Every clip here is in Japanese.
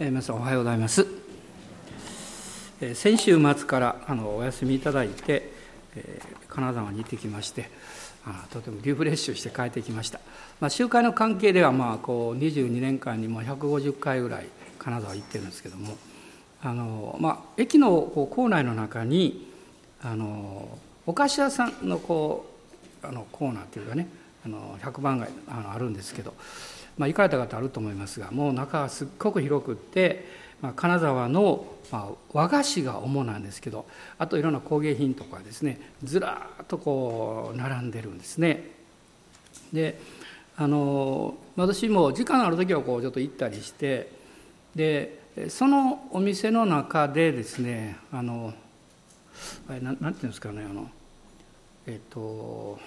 皆さんおはようございます、先週末からあのお休みいただいて、えー、金沢に行ってきましてあとてもリフレッシュして帰ってきました、まあ、集会の関係ではまあこう22年間にも150回ぐらい金沢行ってるんですけどもあの、まあ、駅のこう構内の中にあのお菓子屋さんのこうあのコーナーっていうかねあの100番街あのあるんですけどまあ、行かれた方あると思いますがもう中はすっごく広くって、まあ、金沢の、まあ、和菓子が主なんですけどあといろんな工芸品とかですねずらっとこう並んでるんですね。であの私も時間ある時はこうちょっと行ったりしてでそのお店の中でですねあのあれなんていうんですかねあのえっと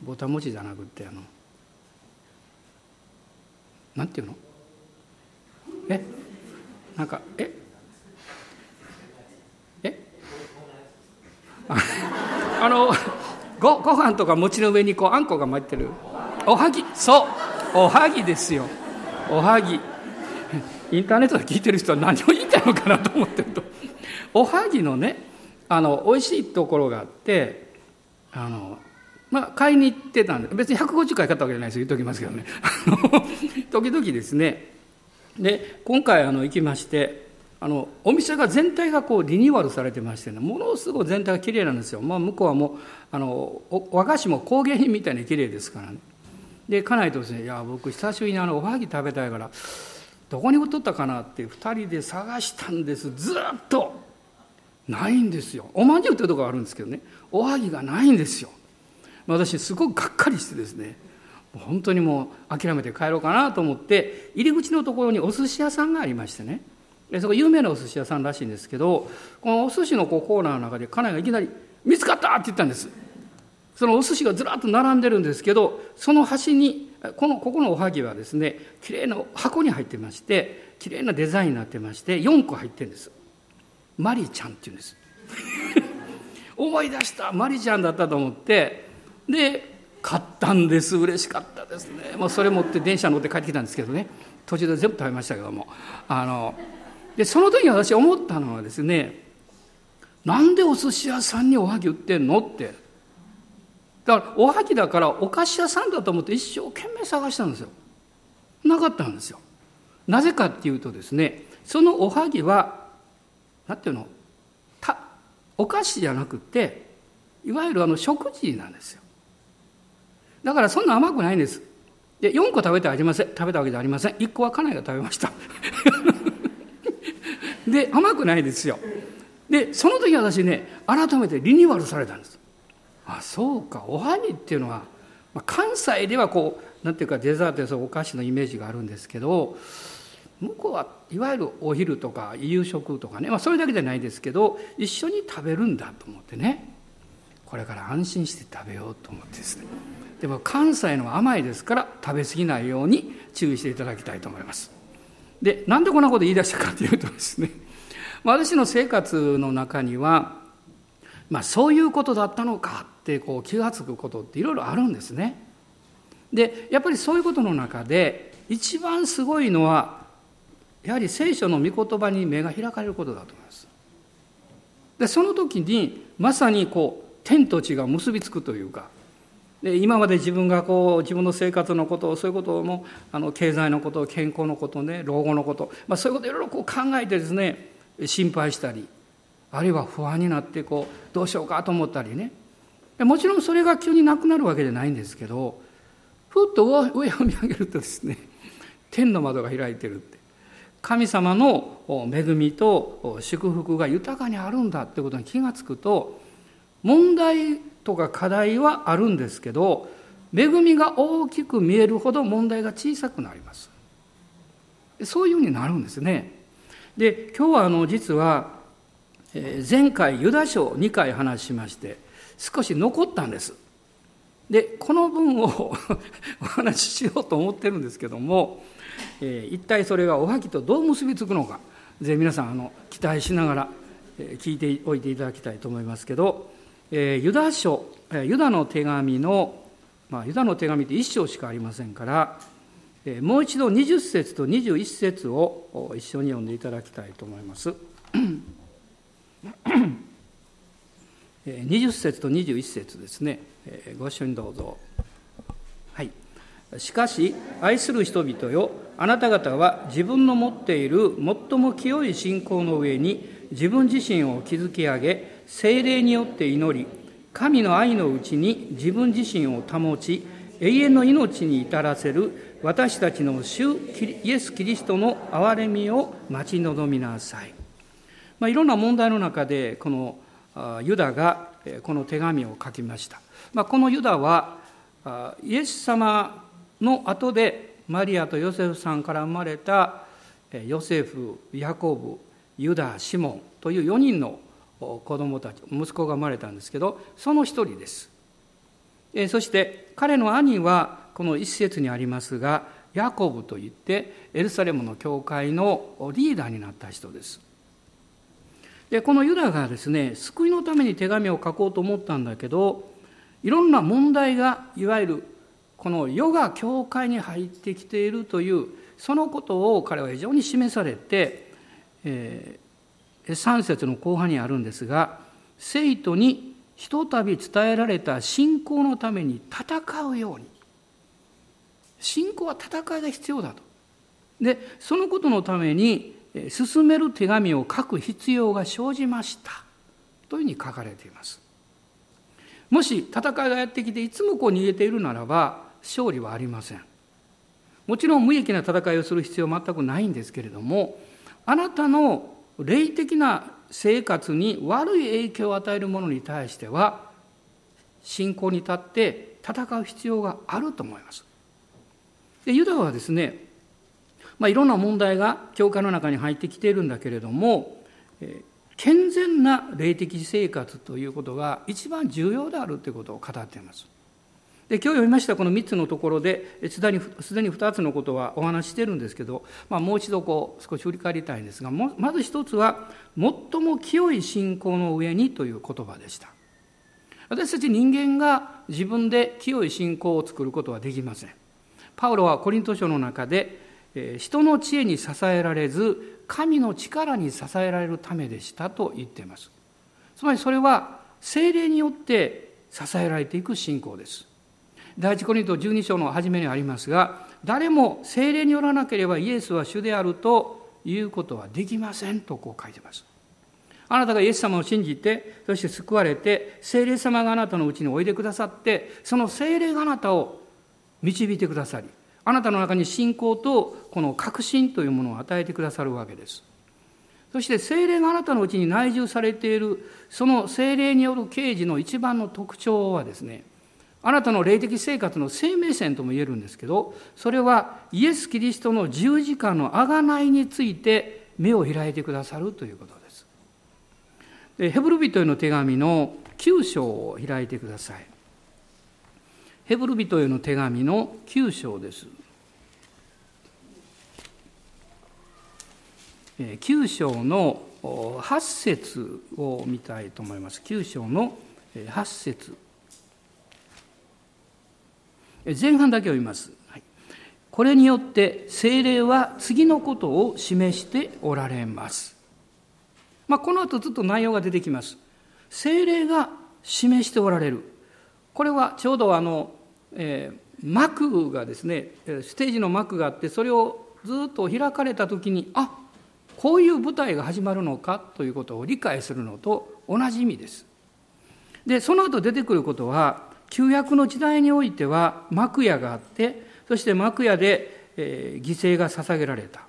ぼたもちじゃなくてあのなんていうの？え？なんかえ？え？あのごご飯とか餅の上にこうあんこが巻いてる。おはぎ。そう。おはぎですよ。おはぎ。インターネットで聞いてる人は何を言いたいのかなと思ってると。おはぎのねあの美味しいところがあってあのまあ、買いに行ってたんで別に150回買ったわけじゃないですよ。言っときますけどね。時々ですね。で今回あの行きましてあのお店が全体がこうリニューアルされてましてねものすごい全体が綺麗なんですよ、まあ、向こうはもうあの和菓子も工芸品みたいに綺麗ですからね。で家内とですね「いや僕久しぶりにあのおはぎ食べたいからどこに売っとったかな」って2人で探したんです。ずっと。ないんですよ。おまんじゅうっていうところあるんですけどね。おはぎがないんですよ。私すごくがっかりしてですね本当にもう諦めて帰ろうかなと思って入り口のところにお寿司屋さんがありましてね。でそこ有名なお寿司屋さんらしいんですけどこのお寿司のこうコーナーの中で家内がいきなり「見つかった!」って言ったんです。そのお寿司がずらっと並んでるんですけどその端にこのここのおはぎはですねきれいな箱に入ってましてきれいなデザインになってまして4個入ってるんです。マリちゃんっていうんです。思い出したマリちゃんだったと思ってで買ったんです。嬉しかったですね。もうそれ持って電車乗って帰ってきたんですけどね。途中で全部食べましたけども。あのでその時に私思ったのはですねなんでお寿司屋さんにおはぎ売ってんのって。だからおはぎだからお菓子屋さんだと思って一生懸命探したんですよ。なかったんですよ。なぜかっていうとですねそのおはぎは何ていうのお菓子じゃなくていわゆるあの食事なんですよ。だからそんな甘くないんです。で、4個食べてありません。食べたわけじゃありません。1個は家内が食べました。で、甘くないですよ。で、その時私ね、改めてリニューアルされたんです。あ、そうか、おはぎっていうのは、まあ、関西ではこう、なんていうかデザートやお菓子のイメージがあるんですけど、向こうはいわゆるお昼とか夕食とかね、まあ、それだけじゃないですけど一緒に食べるんだと思ってねこれから安心して食べようと思ってですねでも関西の甘いですから食べ過ぎないように注意していただきたいと思います。で、なんでこんなこと言い出したかというとですね、私の生活の中には、まあそういうことだったのかってこう気が付くことっていろいろあるんですね。で、やっぱりそういうことの中で一番すごいのは、やはり聖書の御言葉に目が開かれることだと思います。で、その時にまさにこう天と地が結びつくというか、で今まで自分がこう自分の生活のことをそういうこともあの経済のこと健康のことね老後のこと、まあ、そういうこといろいろこう考えてですね心配したりあるいは不安になってこうどうしようかと思ったりね。もちろんそれが急になくなるわけじゃないんですけどふっと上を見上げるとですね天の窓が開いてるって。神様の恵みと祝福が豊かにあるんだってことに気が付くと問題とか課題はあるんですけど恵みが大きく見えるほど問題が小さくなります。そういうふうになるんですね。で今日はあの実は前回ユダ書2回話しまして少し残ったんです。でこの文を お話ししようと思ってるんですけども、えー、一体それがおはぎとどう結びつくのかぜひ皆さんあの期待しながら聞いておいていただきたいと思いますけど、ユダ書、ユダの手紙の、まあ、ユダの手紙って一章しかありませんから、もう一度20節と21節を一緒に読んでいただきたいと思います。20節と21節ですね。ご一緒にどうぞ。はい。しかし、愛する人々よ、あなた方は自分の持っている最も清い信仰の上に自分自身を築き上げ、精霊によって祈り、神の愛のうちに自分自身を保ち、永遠の命に至らせる私たちの主イエス・キリストの憐れみを待ち望みなさい。まあ、いろんな問題の中で、このユダがこの手紙を書きました。まあ、このユダはイエス様の後でマリアとヨセフさんから生まれたヨセフ、ヤコブ、ユダ、シモンという4人の子供たち、息子が生まれたんですけど、その一人です。そして彼の兄はこの一節にありますが、ヤコブといってエルサレムの教会のリーダーになった人です。でこのユダがですね救いのために手紙を書こうと思ったんだけどいろんな問題がいわゆるこの世が教会に入ってきているというそのことを彼は非常に示されて、え、3節の後半にあるんですが生徒にひとたび伝えられた信仰のために戦うように。信仰は戦いが必要だと。でそのことのために進める手紙を書く必要が生じました。というふうに書かれています。もし戦いがやってきていつもこう逃げているならば勝利はありません。もちろん無益な戦いをする必要は全くないんですけれどもあなたの霊的な生活に悪い影響を与えるものに対しては信仰に立って戦う必要があると思いますでユダはですねまあ、いろんな問題が教会の中に入ってきているんだけれども、え、健全な霊的生活ということが一番重要であるということを語っています。で今日読みましたこの3つのところですでにすでに2つのことはお話ししてるんですけど、まあ、もう一度こう少し振り返りたいんですがまず一つは「最も清い信仰の上に」という言葉でした。私たち人間が自分で清い信仰を作ることはできません。パウロはコリント書の中で人の知恵に支えられず神の力に支えられるためでしたと言っていますつまりそれは精霊によって支えられていく信仰です第一コリント12章の初めにありますが誰も精霊によらなければイエスは主であるということはできませんとこう書いてますあなたがイエス様を信じてそして救われて精霊様があなたのうちにおいでくださってその精霊があなたを導いてくださりあなたの中に信仰とこの確信というものを与えてくださるわけです。そして精霊があなたのうちに内住されているその精霊による啓示の一番の特徴はですねあなたの霊的生活の生命線とも言えるんですけどそれはイエス・キリストの十字架の贖いについて目を開いてくださるということです。でヘブル人への手紙の9章を開いてください。ヘブル人への手紙の9章です。9章の8節を見たいと思います。9章の8節前半だけ読みます。これによって精霊は次のことを示しておられます。まあ、この後ずっと内容が出てきます。精霊が示しておられる。これはちょうどあの、えー、幕がですね、ステージの幕があって、それをずっと開かれた時に、あこういう舞台が始まるのかということを理解するのと同じ意味です。でその後出てくることは旧約の時代においては幕屋があってそして幕屋で、えー、犠牲が捧げられた。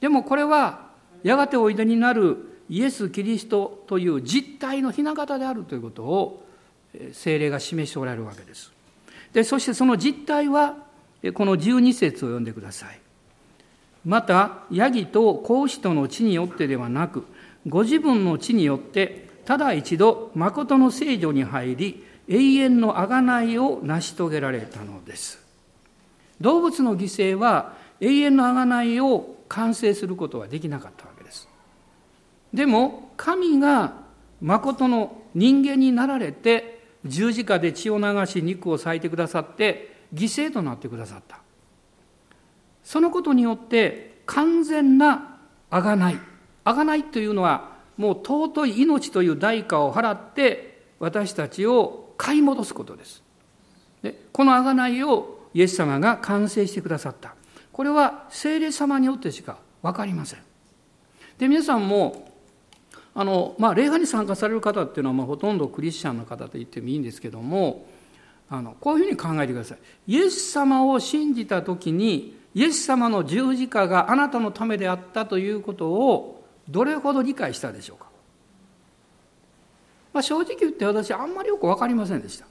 でもこれはやがておいでになるイエス・キリストという実体の雛形であるということを精霊が示しておられるわけです。でそしてその実体はこの12節を読んでください。またヤギと孔子との地によってではなくご自分の地によってただ一度誠の聖女に入り永遠の贖いを成し遂げられたのです。動物の犠牲は永遠の贖いを完成することはできなかったわけです。でも神が誠の人間になられて十字架で血を流し肉を裂いてくださって犠牲となってくださった。そのことによって完全な贖い。贖いというのはもう尊い命という代価を払って私たちを買い戻すことです。でこの贖いをイエス様が完成してくださった。これは聖霊様によってしか分かりません。で皆さんもあの、まあ、礼拝に参加される方っていうのは、まあ、ほとんどクリスチャンの方と言ってもいいんですけどもあのこういうふうに考えてください。イエス様を信じた時にイエス様の十字架があなたのためであったということをどれほど理解したでしょうか、まあ、正直言って私あんまりよく分かりませんでした。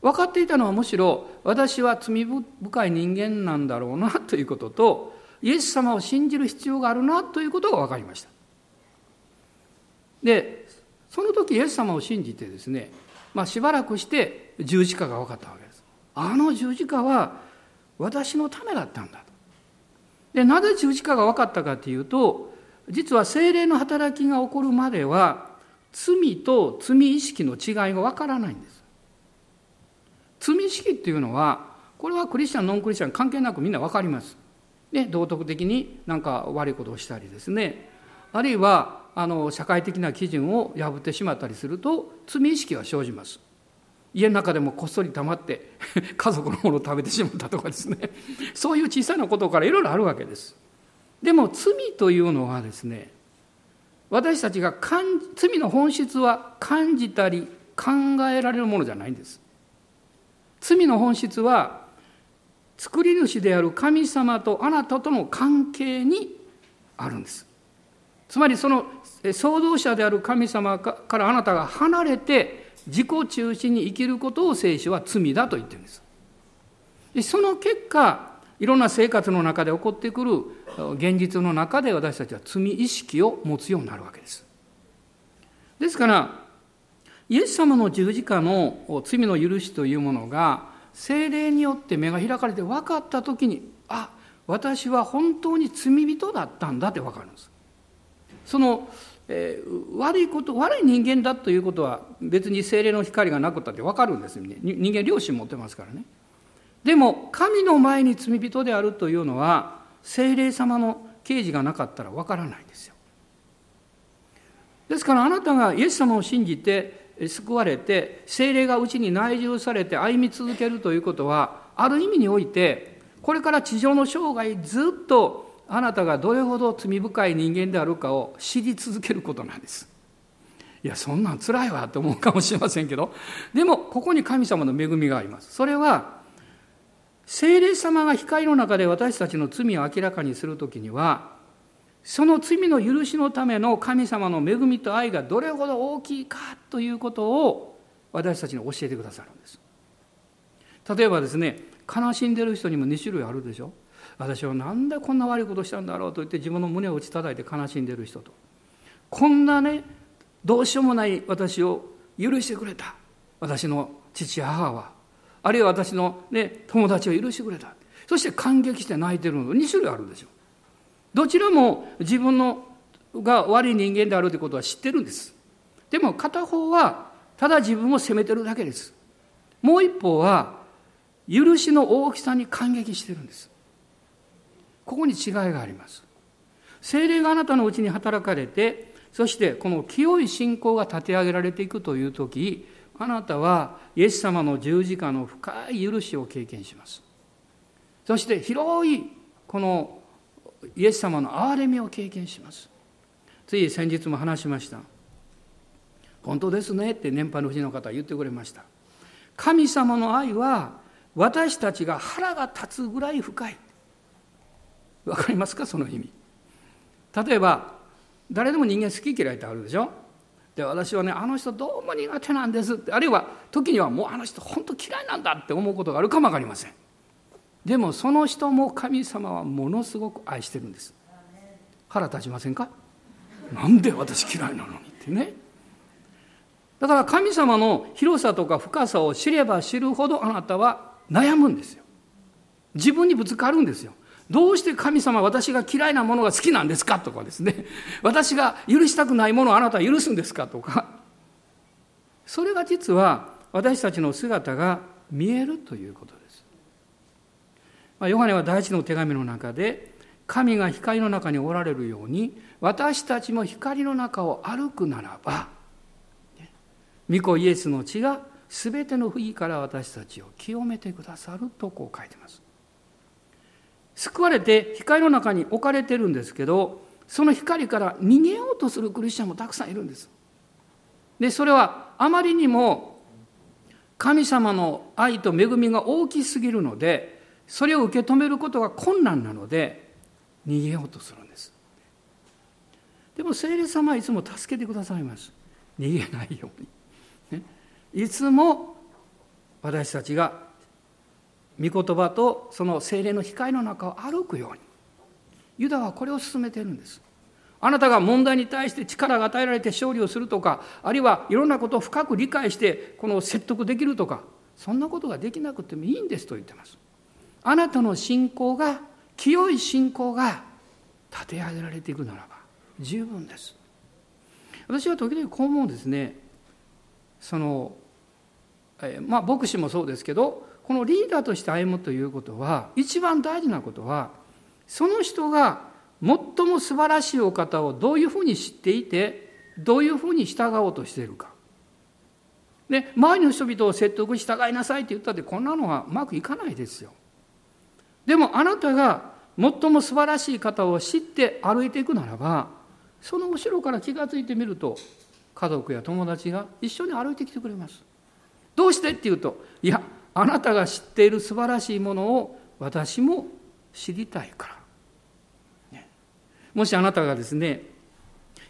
分かっていたのはむしろ私は罪深い人間なんだろうなということとイエス様を信じる必要があるなということが分かりました。でその時イエス様を信じてですね、まあ、しばらくして十字架が分かったわけです。あの十字架は私のためだったんだと。でなぜ十字架が分かったかというと実は精霊の働きが起こるまでは罪と罪意識の違いが分からないんです罪意識っていうのはこれはクリスチャンノンクリスチャン関係なくみんな分かります。で道徳的に何か悪いことをしたりですねあるいはあの社会的な基準を破ってしまったりすると罪意識は生じます。家の中でもこっそり黙って 家族のものを食べてしまったとかですねそういう小さなことからいろいろあるわけです。でも罪というのはですね私たちが罪の本質は感じたり考えられるものじゃないんです。罪の本質は作り主である神様とあなたとの関係にあるんですつまりその創造者である神様からあなたが離れて自己中心に生きることを聖書は罪だと言ってるんですその結果いろんな生活の中で起こってくる現実の中で私たちは罪意識を持つようになるわけです。ですからイエス様の十字架の罪の許しというものが精霊によって目が開かれて分かった時にあ私は本当に罪人だったんだって分かるんです。その、えー、悪いこと悪い人間だということは別に精霊の光がなくったって分かるんですよね。人間良心持ってますからね。でも神の前に罪人であるというのは精霊様の啓示がなかったら分からないんですよですからあなたがイエス様を信じて救われて精霊がうちに内住されて歩み続けるということはある意味においてこれから地上の生涯ずっとあなたがどれほど罪深い人間であるかを知り続けることなんです。いやそんなん辛いわと思うかもしれませんけどでもここに神様の恵みがあります。それは聖霊様が光の中で私たちの罪を明らかにするときにはその罪の許しのための神様の恵みと愛がどれほど大きいかということを私たちに教えてくださるんです。例えばですね悲しんでる人にも2種類あるでしょ。私は何でこんな悪いことしたんだろうと言って自分の胸を打ち叩いて悲しんでる人と。こんなねどうしようもない私を許してくれた私の父母はあるいは私の、ね、友達を許してくれたそして感激して泣いてるの2種類あるんでしょどちらも自分のが悪い人間であるということは知ってるんです。でも片方はただ自分を責めてるだけです。もう一方は許しの大きさに感激してるんです。ここに違いがあります。精霊があなたのうちに働かれて、そしてこの清い信仰が立て上げられていくという時、あなたはイエス様の十字架の深い許しを経験します。そして広いこのイエス様の憐れみを経験します。つい先日も話しました。本当ですねって年配のうちの方は言ってくれました。神様の愛は私たちが腹が立つぐらい深い。わかりますか？その意味。例えば誰でも人間好き嫌いってあるでしょ？で私はねあの人どうも苦手なんですってあるいは時にはもうあの人本当嫌いなんだって思うことがあるかも分かりません。でもその人も神様はものすごく愛してるんです。腹立ちませんか？なんで私嫌いなのにってね。だから神様の広さとか深さを知れば知るほどあなたは悩むんですよ。自分にぶつかるんですよ。どうして神様私が嫌いなものが好きなんですか？とかですね。私が許したくないものをあなたは許すんですか？とか。それが実は私たちの姿が見えるということです。まあ、ヨハネは第一の手紙の中で神が光の中におられるように私たちも光の中を歩くならば御子イエスの血が全ての不義から私たちを清めてくださるとこう書いてます。救われて光の中に置かれてるんですけどその光から逃げようとするクリスチャンもたくさんいるんです。でそれはあまりにも神様の愛と恵みが大きすぎるのでそれを受け止めることが困難なので逃げようとするんです。でも聖霊様はいつも助けてくださいます。逃げないように、ね、いつも私たちが御言葉とその精霊の光の中を歩くように。ユダはこれを進めているんです。あなたが問題に対して力が与えられて勝利をするとかあるいはいろんなことを深く理解してこの説得できるとかそんなことができなくてもいいんですと言ってます。あなたの信仰が清い信仰が立て上げられていくならば十分です。私は時々こう思うんですね。その、えまあ牧師もそうですけどこのリーダーとして歩むということは一番大事なことはその人が最も素晴らしいお方をどういうふうに知っていてどういうふうに従おうとしているか。で周りの人々を説得従いなさいって言ったってこんなのはうまくいかないですよ。でもあなたが最も素晴らしい方を知って歩いていくならばその後ろから気が付いてみると家族や友達が一緒に歩いてきてくれます。どうしてっていうといやあなたが知っている素晴らしいものを私も知りたいから。もしあなたがですね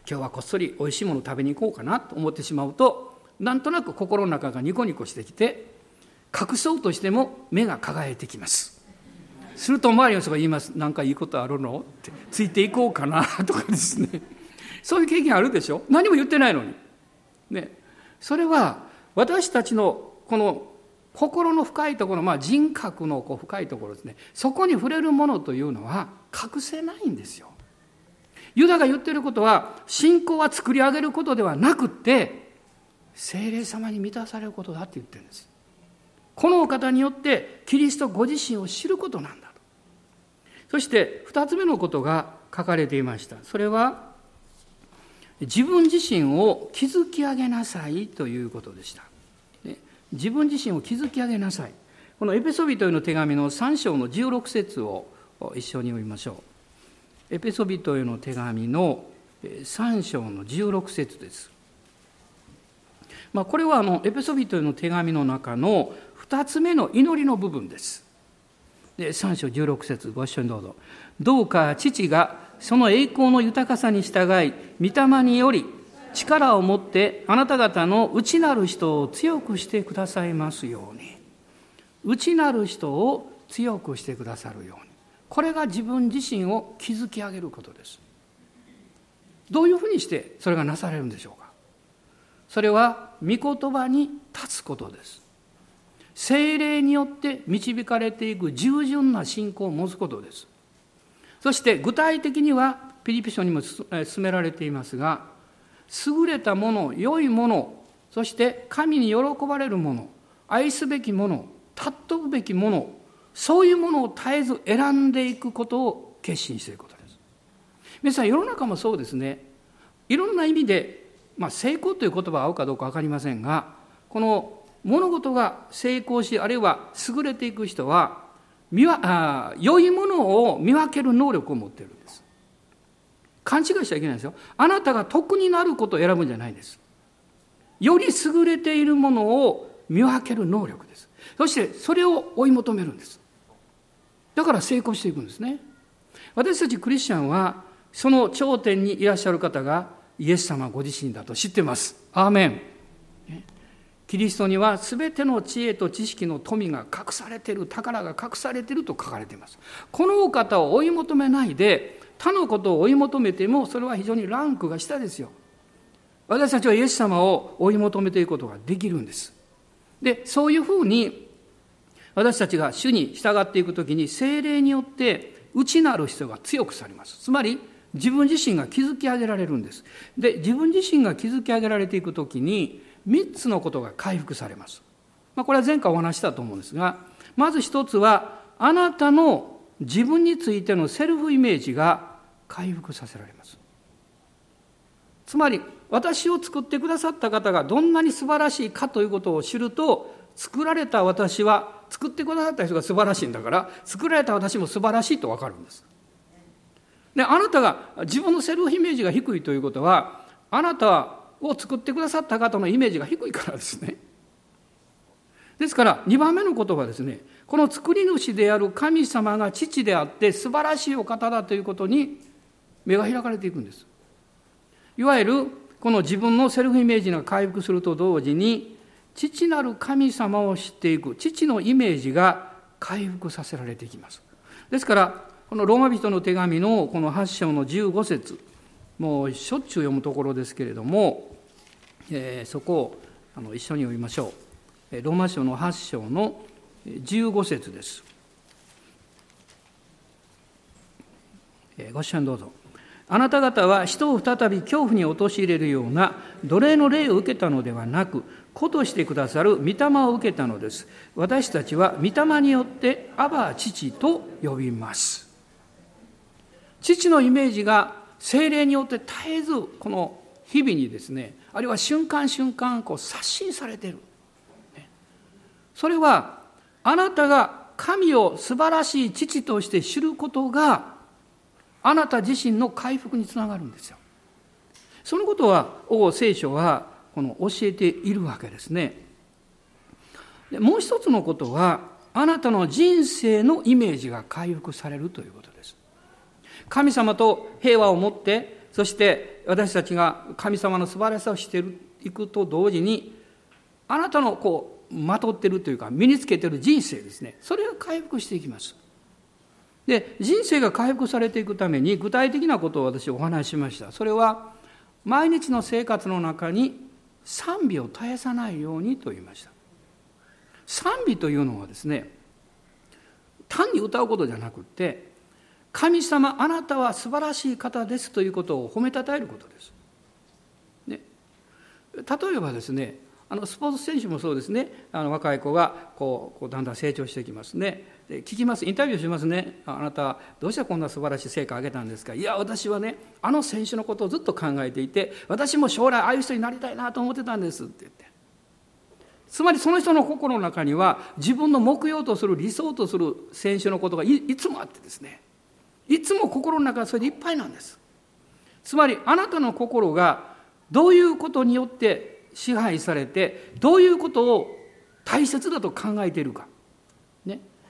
今日はこっそりおいしいもの食べに行こうかなと思ってしまうとなんとなく心の中がニコニコしてきて隠そうとしても目が輝いてきます。すると周りの人が言います。何かいいことあるのってついていこうかなとかですね。そういう経験あるでしょ？何も言ってないのに。ね。それは私たちのこの心の深いところ、まあ、人格のこう深いところですね。そこに触れるものというのは隠せないんですよ。ユダが言ってることは信仰は作り上げることではなくって精霊様に満たされることだって言ってるんです。このお方によってキリストご自身を知ることなんだと。そして2つ目のことが書かれていました。それは自分自身を築き上げなさいということでした。自分自身を築き上げなさいこのエペソビトへの手紙の3章の16節を一緒に読みましょうエペソビトへの手紙の3章の16節です。まあ、これはあのエペソビトへの手紙の中の2つ目の祈りの部分です。で3章16節ご一緒にどうぞ。どうか父がその栄光の豊かさに従い、御霊により力を持ってあなた方の内なる人を強くしてくださいますように。内なる人を強くしてくださるように。これが自分自身を築き上げることですどういうふうにしてそれがなされるんでしょうかそれは御言葉に立つことです精霊によって導かれていく従順な信仰を持つことですそして具体的にはピリピ書にも進められていますが優れたもの良いものそして神に喜ばれるもの愛すべきもの尊ぶべきものそういうものを絶えず選んでいくことを決心していることです。皆さん世の中もそうですね。いろんな意味で、まあ、成功という言葉が合うかどうか分かりませんがこの物事が成功しあるいは優れていく人は見わあ良いものを見分ける能力を持っているんです。勘違いしちゃいけないですよ。あなたが得になることを選ぶんじゃないです。より優れているものを見分ける能力です。そしてそれを追い求めるんです。だから成功していくんですね。私たちクリスチャンはその頂点にいらっしゃる方がイエス様ご自身だと知ってます。アーメン。キリストには全ての知恵と知識の富が隠されている宝が隠されていると書かれています。このお方を追い求めないで他のことを追い求めてもそれは非常にランクが下ですよ私たちはイエス様を追い求めていくことができるんですでそういうふうに私たちが主に従っていくときに精霊によって内なる人が強くされます。つまり自分自身が築き上げられるんです。で、自分自身が築き上げられていくときに3つのことが回復されます。まあ、これは前回お話したと思うんですが、まず一つはあなたの自分についてのセルフイメージが回復させられます。つまり私を作ってくださった方がどんなに素晴らしいかということを知ると作られた私は作ってくださった人が素晴らしいんだから作られた私も素晴らしいと分かるんです。であなたが自分のセルフイメージが低いということはあなたを作ってくださった方のイメージが低いからですね。ですから2番目のことはですねこの作り主である神様が父であって素晴らしいお方だということに目が開かれていくんです。いわゆるこの自分のセルフイメージが回復すると同時に父なる神様を知っていく父のイメージが回復させられていきます。ですからこのローマ人の手紙のこの8章の15節もうしょっちゅう読むところですけれども、えー、そこをあの一緒に読みましょう。ローマ書の8章の15節です。ご視聴どうぞ。あなた方は人を再び恐怖に陥れるような奴隷の霊を受けたのではなく、子としてくださる御霊を受けたのです。私たちは御霊によってアバ父と呼びます。父のイメージが精霊によって絶えずこの日々にですね、あるいは瞬間瞬間こう刷新されている。それはあなたが神を素晴らしい父として知ることがあなた自身の回復につながるんですよ。そのことは王聖書はこの教えているわけですね。でもう一つのことはあなたの人生のイメージが回復されるということです。神様と平和を持ってそして私たちが神様の素晴らしさをしていくと同時にあなたのこうまとってるというか身につけてる人生ですねそれが回復していきます。で人生が回復されていくために具体的なことを私お話ししました。それは毎日の生活の中に賛美を絶やさないようにと言いました。賛美というのはですね単に歌うことじゃなくって神様あなたは素晴らしい方ですということを褒めたたえることです、ね、例えばですねあのスポーツ選手もそうですね。あの若い子がこうこうだんだん成長していきますね。聞きます。インタビューしますね。あなたどうしてこんな素晴らしい成果を上げたんですか？いや私はねあの選手のことをずっと考えていて私も将来ああいう人になりたいなと思ってたんですって言って。つまりその人の心の中には自分の目標とする理想とする選手のことがいつもあってですね。いつも心の中はそれでいっぱいなんです。つまりあなたの心がどういうことによって支配されてどういうことを大切だと考えているか。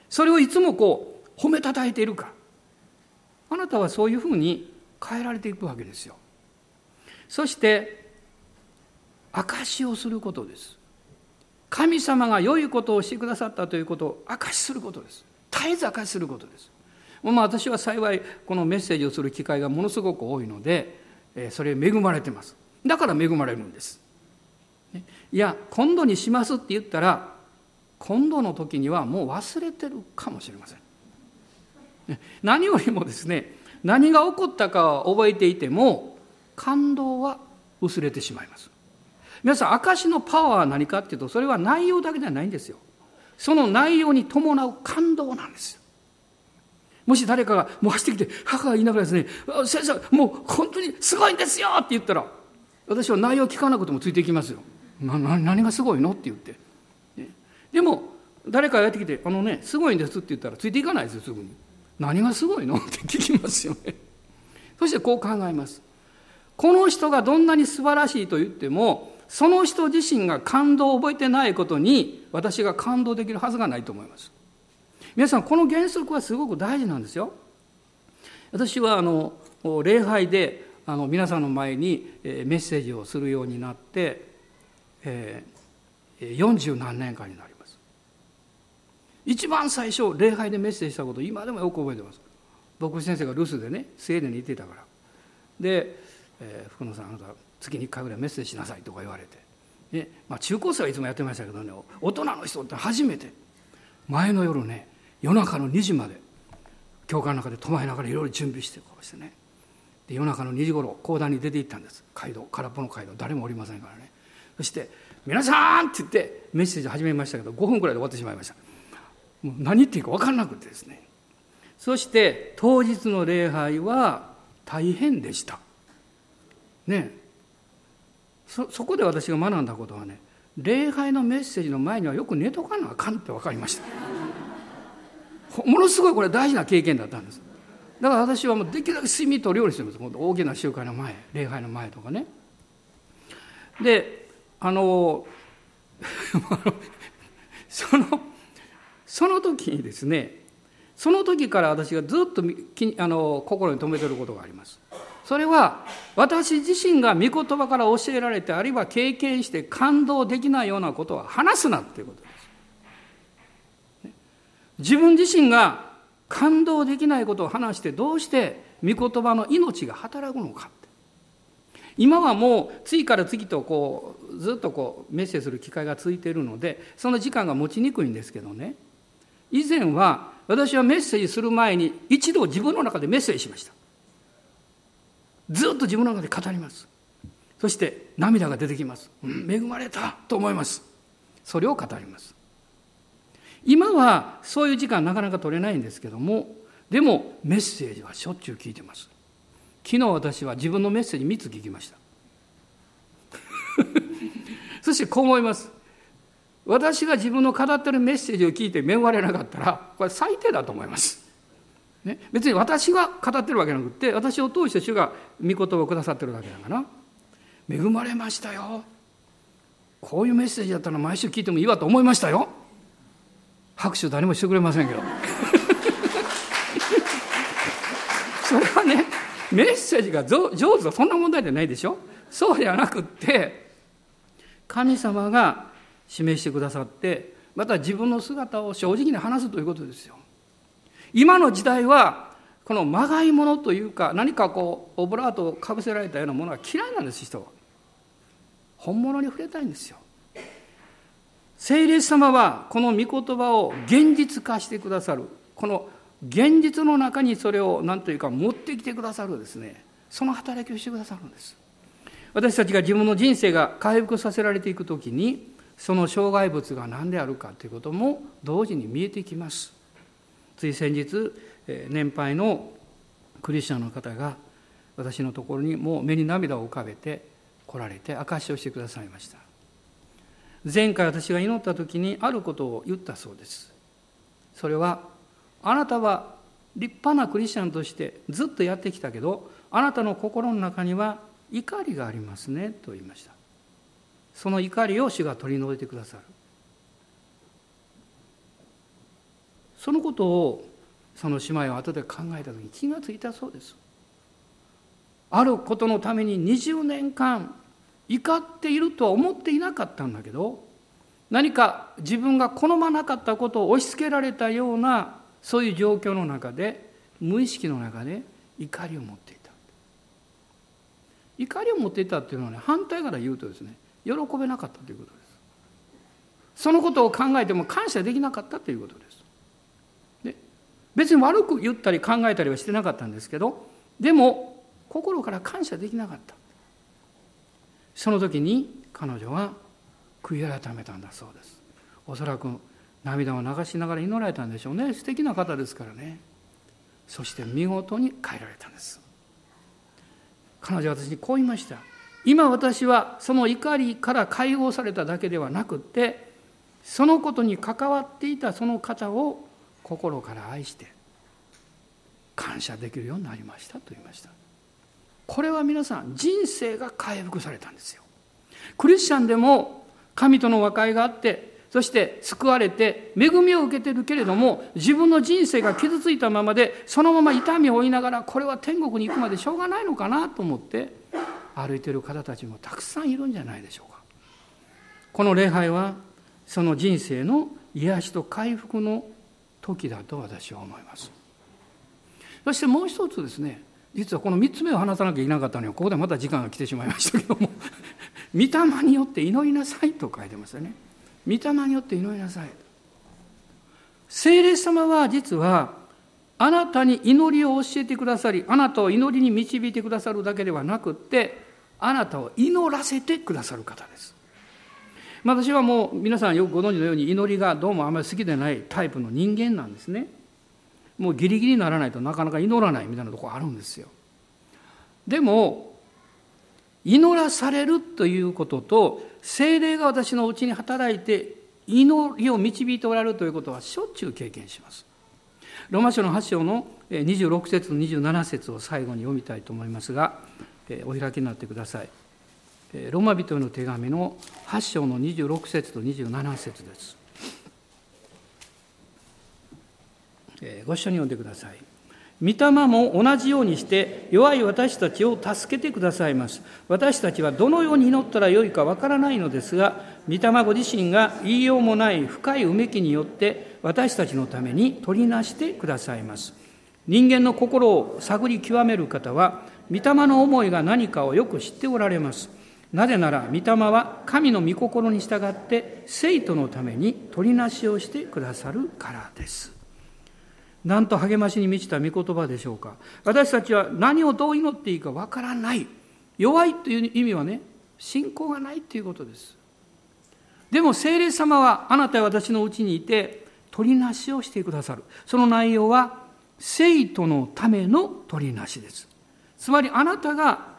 それをいつもこう褒めたたえているか。あなたはそういうふうに変えられていくわけですよ。そして証しをすることです。神様が良いことをしてくださったということを証しすることです。絶えず証しすることです。まあ私は幸いこのメッセージをする機会がものすごく多いのでそれ恵まれてます。だから恵まれるんです。いや今度にしますって言ったら今度の時にはもう忘れてるかもしれません。何よりもですね何が起こったかは覚えていても感動は薄れてしまいます。皆さん証のパワーは何かっていうとそれは内容だけではないんですよ。その内容に伴う感動なんですよ。もし誰かがもう走ってきて母が言いながらですね「先生もう本当にすごいんですよ!」って言ったら私は内容聞かなくてもついていきますよ。な何がすごいのって言って。でも誰かがやってきて「あのねすごいんです」って言ったらついていかないですよすぐに。何がすごいの？って聞きますよね。そしてこう考えます。この人がどんなに素晴らしいと言ってもその人自身が感動を覚えてないことに私が感動できるはずがないと思います。皆さんこの原則はすごく大事なんですよ。私はあの礼拝であの皆さんの前にメッセージをするようになって、えー、40何年間になります一番最初礼拝でメッセージしたこと今でもよく覚えてます牧師先生が留守でねスウェーデンに行ってたからで、えー、福野さんあなた月に1回ぐらいメッセージしなさいとか言われて、ねまあ、中高生はいつもやってましたけどね大人の人って初めて前の夜ね夜中の2時まで教会の中で泊まりながらいろいろ準備してこうしてねで夜中の2時頃講談に出て行ったんです街道空っぽの街道誰もおりませんからねそして「皆さん!」って言ってメッセージ始めましたけど5分くらいで終わってしまいましたもう何言っていいか分からなくてですね。そして当日の礼拝は大変でした。ね。そそこで私が学んだことはね礼拝のメッセージの前にはよく寝とかなあかんって分かりました。ものすごいこれ大事な経験だったんです。だから私はもうできるだけ睡眠と料理してるんです。大きな集会の前礼拝の前とかね。であの そのその時にですねその時から私がずっとあの心に留めてることがあります。それは私自身が御言葉から教えられてあるいは経験して感動できないようなことは話すなっていうことです。自分自身が感動できないことを話してどうして御言葉の命が働くのか今はもう次から次とこうずっとこうメッセージする機会が続いているのでその時間が持ちにくいんですけどね。以前は私はメッセージする前に一度自分の中でメッセージしました。ずっと自分の中で語ります。そして涙が出てきます、うん、恵まれたと思います。それを語ります。今はそういう時間なかなか取れないんですけどもでもメッセージはしょっちゅう聞いてます。昨日私は自分のメッセージ3つ聞きました。そしてこう思います。私が自分の語ってるメッセージを聞いて恵まれなかったらこれ最低だと思います、ね、別に私が語ってるわけじゃなくて私を通して主が御言葉をくださってるだけだから。恵まれましたよ。こういうメッセージだったら毎週聞いてもいいわと思いましたよ。拍手誰もしてくれませんけど。それはねメッセージが上手はそんな問題じゃないでしょ。そうではなくって神様が示してくださってまた自分の姿を正直に話すということですよ。今の時代はこのまがいものというか何かこうオブラートをかぶせられたようなものが嫌いなんです人は。本物に触れたいんですよ。聖霊様はこの御言葉を現実化してくださる。この現実の中にそれを何というか持ってきてくださるですね。その働きをしてくださるんです。私たちが自分の人生が回復させられていく時にその障害物が何であるかということも同時に見えてきます。つい先日年配のクリスチャンの方が私のところにもう目に涙を浮かべて来られて証しをしてくださいました。前回私が祈った時にあることを言ったそうです。それはあなたは立派なクリスチャンとしてずっとやってきたけどあなたの心の中には怒りがありますねと言いました。その怒りを主が取り除いてくださる。そのことをその姉妹は後で考えた時に気がついたそうです。あることのために20年間怒っているとは思っていなかったんだけど何か自分が好まなかったことを押し付けられたようなそういう状況の中で無意識の中で怒りを持っていた。怒りを持っていたっていうのはね反対から言うとですね喜べなかったということです。そのことを考えても感謝できなかったということです。で別に悪く言ったり考えたりはしてなかったんですけどでも心から感謝できなかった。その時に彼女は悔い改めたんだそうです。おそらく涙を流しながら祈られたんでしょうね。素敵な方ですからね。そして見事に変えられたんです。彼女は私にこう言いました。今私はその怒りから解放されただけではなくってそのことに関わっていたその方を心から愛して感謝できるようになりましたと言いました。これは皆さん人生が回復されたんですよ。クリスチャンでも神との和解があってそして救われて恵みを受けてるけれども自分の人生が傷ついたままでそのまま痛みを負いながらこれは天国に行くまでしょうがないのかなと思って歩いてる方たちもたくさんいるんじゃないでしょうか。この礼拝はその人生の癒しと回復の時だと私は思います。そしてもう一つですね実はこの3つ目を話さなきゃいけなかったのにここでまた時間が来てしまいましたけども「御霊によって祈りなさい」と書いてますよね。御霊によって祈りなさい。聖霊様は実はあなたに祈りを教えてくださりあなたを祈りに導いてくださるだけではなくってあなたを祈らせてくださる方です私はもう皆さんよくご存知のように祈りがどうもあまり好きでないタイプの人間なんですね。もうギリギリにならないとなかなか祈らないみたいなとこあるんですよ。でも祈らされるということと精霊が私のうちに働いて祈りを導いておられるということはしょっちゅう経験します。ローマ書の8章の26節と27節を最後に読みたいと思いますがお開きになってください。ローマ人への手紙の8章の26節と27節です。ご一緒に読んでください。御霊も同じようにして弱い私たちを助けてくださいます。私たちはどのように祈ったらよいかわからないのですが、御霊ご自身が言いようもない深いうめきによって私たちのために取りなしてくださいます。人間の心を探り極める方は、御霊の思いが何かをよく知っておられます。なぜなら、御霊は神の御心に従って生徒のために取りなしをしてくださるからです。なんと励ましに満ちた御言葉でしょうか。私たちは何をどう祈っていいかわからない。弱いという意味はね、信仰がないということです。でも聖霊様はあなたや私のうちにいて取りなしをしてくださる。その内容は生徒のための取りなしです。つまりあなたが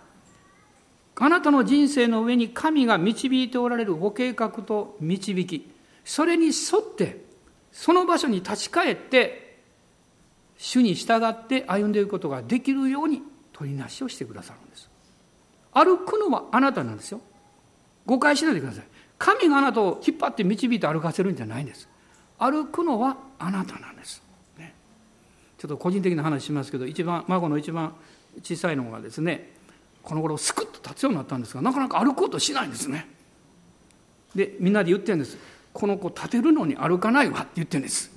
あなたの人生の上に神が導いておられるご計画と導き、それに沿って、その場所に立ち返って、主に従って歩んでいくことができるように取りなしをしてくださるんです。歩くのはあなたなんですよ。誤解しないでください。神があなたを引っ張って導いて歩かせるんじゃないんです。歩くのはあなたなんです。ね、ちょっと個人的な話しますけど、一番、孫の一番小さいのがですね、この頃スクッと立つようになったんですがなかなか歩こうとしないんですね。でみんなで言ってるんです。この子立てるのに歩かないわって言ってるんです。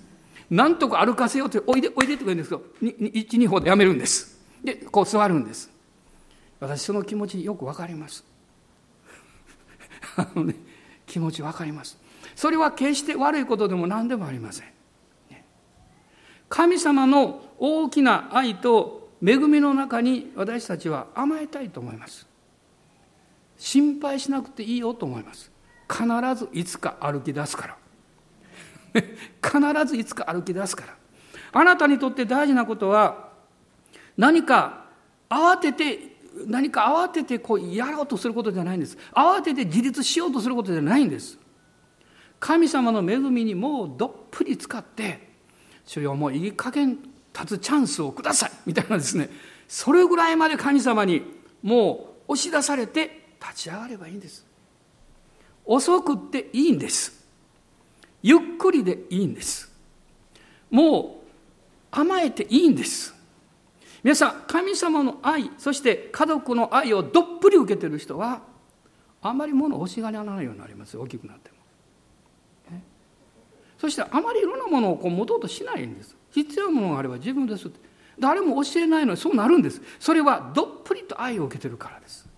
なんとか歩かせようっておいでおいでって言うんですけど12歩でやめるんです。でこう座るんです。私その気持ちよくわかります。あのね気持ちわかります。それは決して悪いことでも何でもありません。神様の大きな愛と恵みの中に私たちは甘えたいと思います。心配しなくていいよと思います。必ずいつか歩き出すから。必ずいつか歩き出すから。あなたにとって大事なことは何か慌てて何か慌ててこうやろうとすることじゃないんです。慌てて自立しようとすることじゃないんです。神様の恵みにもうどっぷり使って主よもういい加減立つチャンスをくださいみたいなですねそれぐらいまで神様にもう押し出されて立ち上がればいいんです。遅くっていいんです。ゆっくりでいいんです。もう甘えていいんです。皆さん神様の愛そして家族の愛をどっぷり受けてる人はあまり物を欲しがらないようになります。大きくなっても。そしてあまりいろんなものをこう持とうとしないんです。必要なものがあれば自分ですって。誰も教えないのにそうなるんです。それはどっぷりと愛を受けてるからです。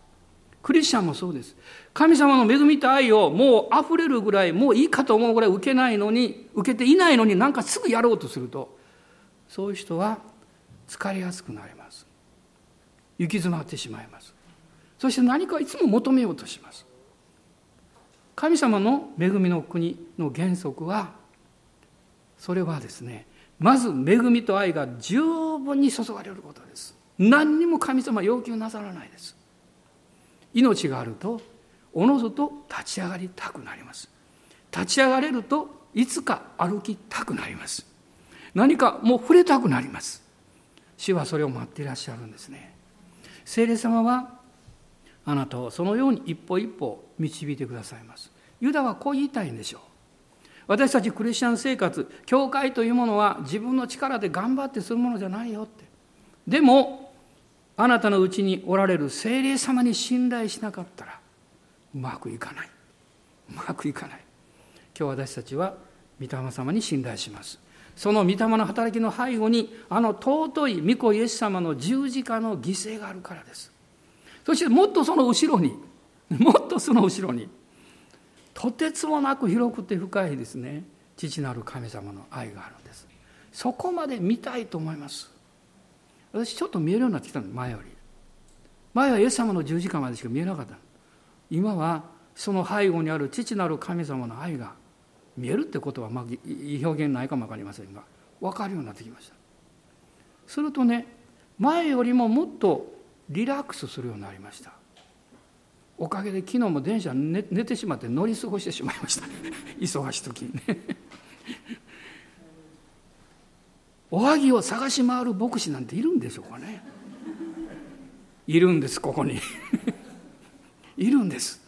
クリスチャンもそうです。神様の恵みと愛をもう溢れるぐらいもういいかと思うぐらい受けないのに受けていないのになんかすぐやろうとするとそういう人は疲れやすくなります。行き詰まってしまいます。そして何かいつも求めようとします。神様の恵みの国の原則はそれはですねまず恵みと愛が十分に注がれることです。何にも神様要求なさらないです。命があるとおのずと立ち上がりたくなります。立ち上がれるといつか歩きたくなります。何かもう触れたくなります。主はそれを待っていらっしゃるんですね。聖霊様はあなたをそのように一歩一歩導いてくださいます。ユダはこう言いたいんでしょう。私たちクリスチャン生活教会というものは自分の力で頑張ってするものじゃないよって。でもあなたのうちにおられる精霊様に信頼しなかったらうまくいかない。うまくいかない。今日私たちは御霊様に信頼します。その御霊の働きの背後にあの尊い御子イエス様の十字架の犠牲があるからです。そしてもっとその後ろにもっとその後ろにとてつもなく広くて深いですね。父なる神様の愛があるんです。そこまで見たいと思います。私ちょっと見えるようになってきたんです前より。前はイエス様の十字架までしか見えなかった今はその背後にある父なる神様の愛が見えるってことは、まあ、表現ないかも分かりませんが分かるようになってきました。するとね前よりももっとリラックスするようになりました。おかげで昨日も電車寝寝てしまって乗り過ごしてしまいました。忙しい時にね。おはぎを探し回る牧師なんているんでしょうかね。いるんですここに。いるんです。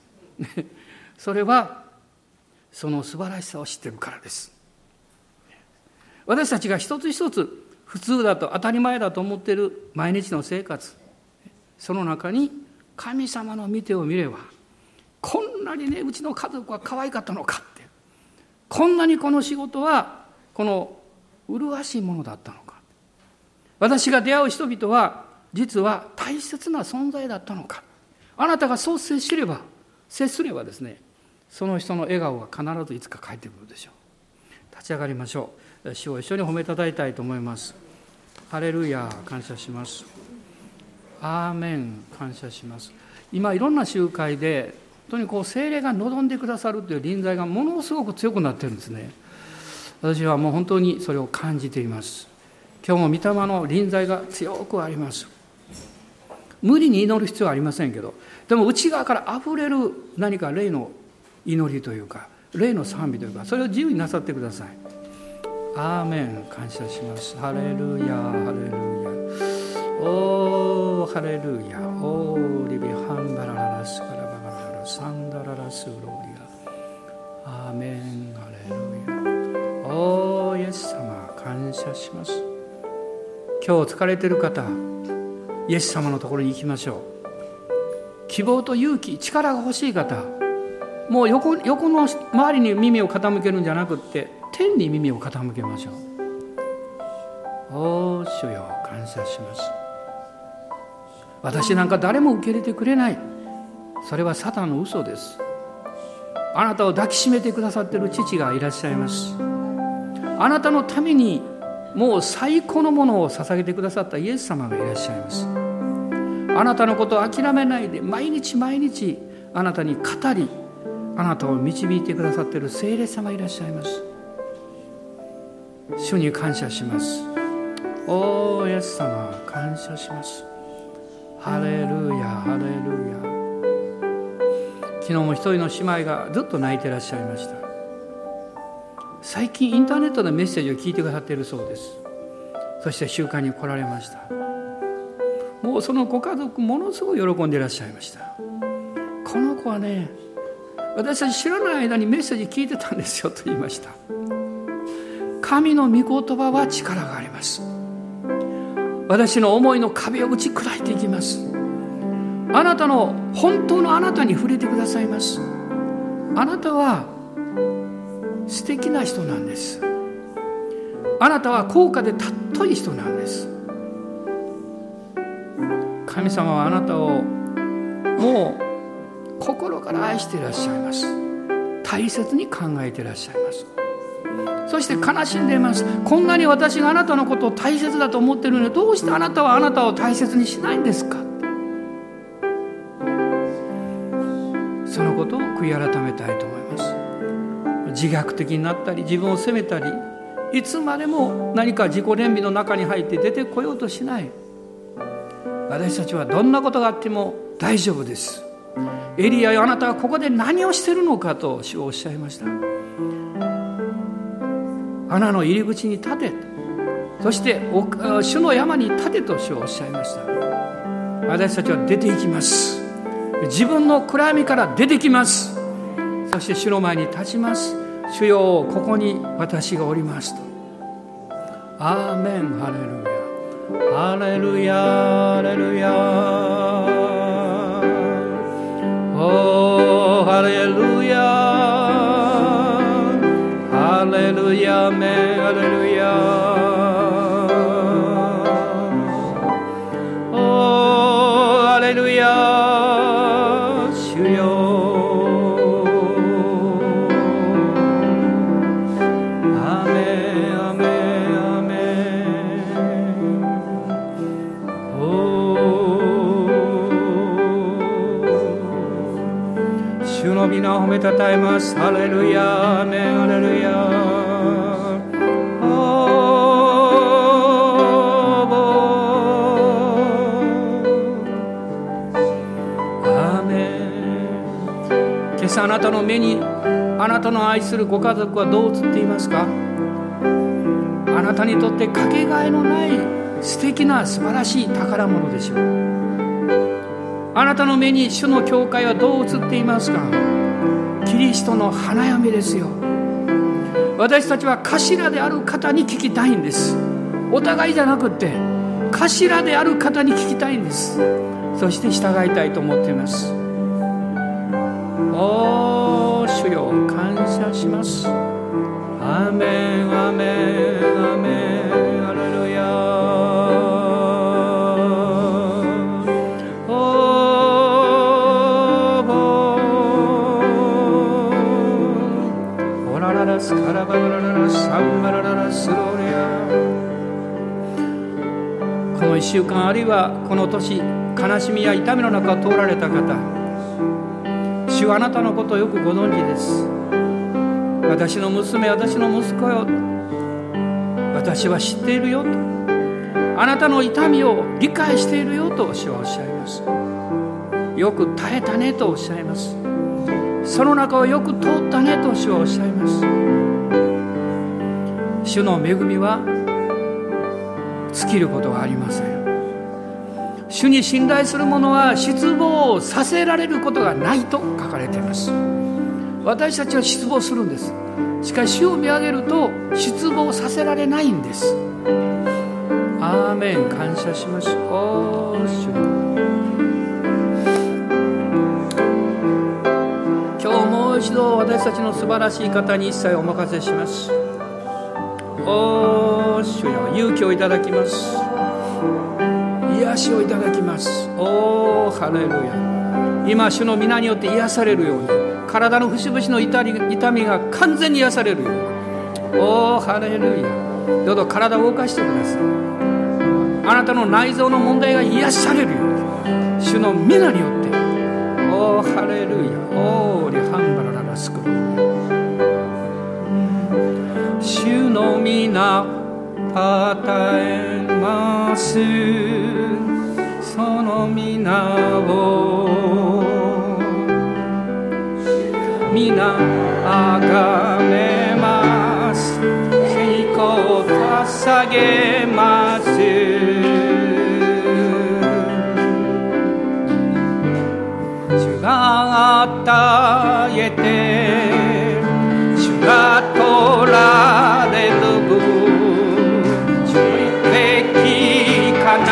それはその素晴らしさを知ってるからです。私たちが一つ一つ普通だと当たり前だと思っている毎日の生活。その中に神様の見てを見ればこんなにねうちの家族は可愛かったのかって。こんなにこの仕事はこの麗しいものだったのか私が出会う人々は実は大切な存在だったのか。あなたがそう接すれば接すればですねその人の笑顔が必ずいつか返ってくるでしょう。立ち上がりましょう。主を一緒に褒めたたえたいと思います。ハレルヤ感謝します。アーメン感謝します。今いろんな集会で本当にこう精霊が望んでくださるという臨在がものすごく強くなってるんですね。私はもう本当にそれを感じています。今日も御霊の臨在が強くあります。無理に祈る必要はありませんけどでも内側からあふれる何か霊の祈りというか霊の賛美というかそれを自由になさってください。アーメン感謝します。ハレルヤハレルヤ。おーハレルヤ。オーリビハンバラララスカラバガララサンダララスローリア。アーメンハレルヤ。おーイエス様感謝します。今日疲れてる方イエス様のところに行きましょう。希望と勇気力が欲しい方もう横横の周りに耳を傾けるんじゃなくって天に耳を傾けましょう。おー主よ感謝します私なんか誰も受け入れてくれない。それはサタンの嘘です。あなたを抱きしめてくださってる父がいらっしゃいます。あなたのためにもう最高のものを捧げてくださったイエス様がいらっしゃいます。あなたのことを諦めないで毎日毎日あなたに語りあなたを導いてくださっている聖霊様いらっしゃいます。主に感謝します。おーイエス様感謝します。ハレルヤハレルヤ昨日も一人の姉妹がずっと泣いてらっしゃいました。最近インターネットでメッセージを聞いてくださっているそうです。そして集会に来られました。もうそのご家族ものすごい喜んでいらっしゃいました。この子はね私たち知らない間にメッセージ聞いてたんですよと言いました。神の御言葉は力があります。私の思いの壁を打ち砕いていきます。あなたの本当のあなたに触れてくださいます。あなたは素敵な人なんです。あなたは高価で尊い人なんです。神様はあなたをもう心から愛していらっしゃいます。大切に考えていらっしゃいます。そして悲しんでいます。こんなに私があなたのことを大切だと思ってるのにどうしてあなたはあなたを大切にしないんですか？そのことを悔い改めたいと思います。自虐的になったり自分を責めたりいつまでも何か自己憐憫の中に入って出てこようとしない。私たちはどんなことがあっても大丈夫です。エリアよあなたはここで何をしてるのかと主はおっしゃいました。穴の入り口に立てそして主の山に立てと主はおっしゃいました。私たちは出ていきます。自分の暗闇から出てきます。そして主の前に立ちます。主よここに私がおりますと。アーメン。ハレルヤ。ハレルヤ。ハレルヤ。おーハレルヤ。たたえます。ハレルヤなたの愛するご家族はどう映っていますか？あなたにとってかけがえのない素敵な素晴らしい宝物でしょう。あなたの目に主の教会はどう映っていますか？キリストの花嫁ですよ。私たちは頭である方に聞きたいんです。お互いじゃなくって頭である方に聞きたいんです。そして従いたいと思っています。します。アメンアメンアメン。アレルヤオラララスカラバラララサンバラララスローレア。この1週間あるいはこの年悲しみや痛みの中を通られた方主はあなたのことをよくご存知です。私の娘私の息子よ。私は知っているよと。あなたの痛みを理解しているよと主はおっしゃいます。よく耐えたねとおっしゃいます。その中をよく通ったねと主はおっしゃいます。主の恵みは尽きることはありません。主に信頼する者は失望させられることがないと書かれています。私たちは失望するんです。しかし主を見上げると失望させられないんです。アーメン。感謝しましょう。主。今日もう一度私たちの素晴らしい方に一切お任せします。おー主よ。勇気をいただきます。癒しをいただきます。おーハレルヤ。今主の皆によって癒されるように。体の節々の痛み痛みが完全に癒されるように。おハレルヤ。どうぞ体を動かしてください。あなたの内臓の問題が癒されるように。主の皆によって。おーハレルヤ。おーリハンバラララスク。ロ主の皆たたえます。その皆を皆あがめます。聖子捧げます。主が与えて主が取られる主べきかな。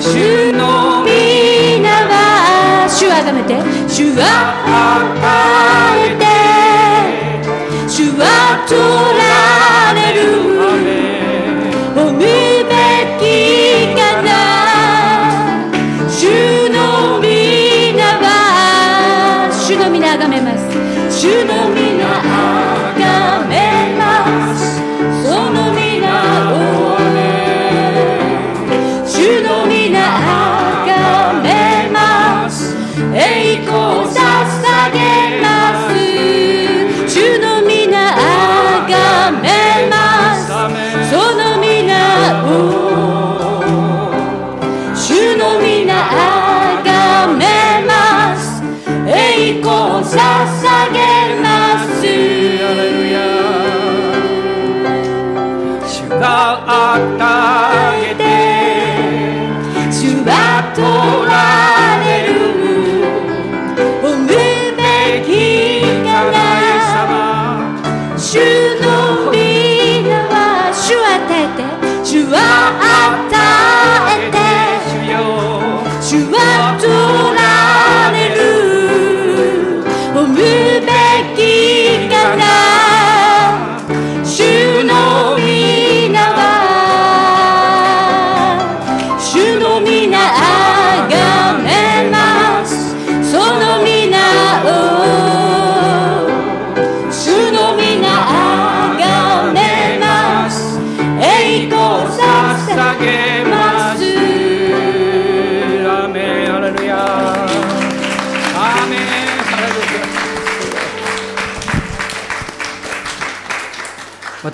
主の皆は主あがめて。主は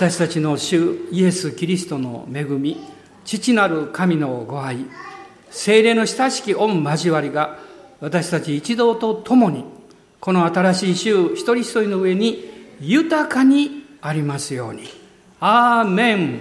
私たちの主イエス・キリストの恵み父なる神のご愛精霊の親しき御交わりが私たち一同と共にこの新しい週一人一人の上に豊かにありますように。アーメン